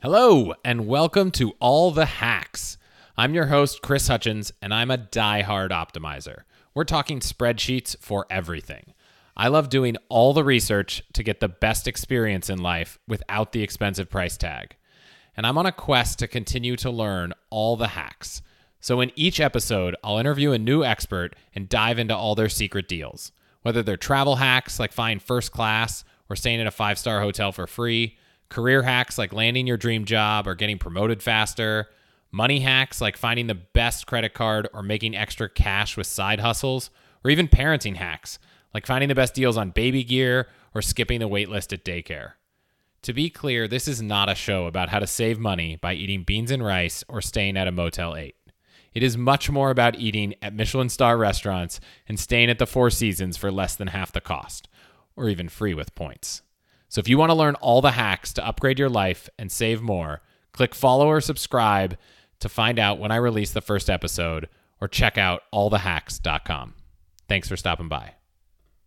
Hello, and welcome to All the Hacks. I'm your host, Chris Hutchins, and I'm a die-hard optimizer. We're talking spreadsheets for everything. I love doing all the research to get the best experience in life without the expensive price tag. And I'm on a quest to continue to learn all the hacks. So, in each episode, I'll interview a new expert and dive into all their secret deals. Whether they're travel hacks like flying first class or staying in a five star hotel for free, career hacks like landing your dream job or getting promoted faster, money hacks like finding the best credit card or making extra cash with side hustles, or even parenting hacks like finding the best deals on baby gear or skipping the waitlist at daycare. To be clear, this is not a show about how to save money by eating beans and rice or staying at a Motel 8. It is much more about eating at Michelin star restaurants and staying at the Four Seasons for less than half the cost, or even free with points. So if you want to learn all the hacks to upgrade your life and save more, click follow or subscribe to find out when I release the first episode or check out allthehacks.com. Thanks for stopping by.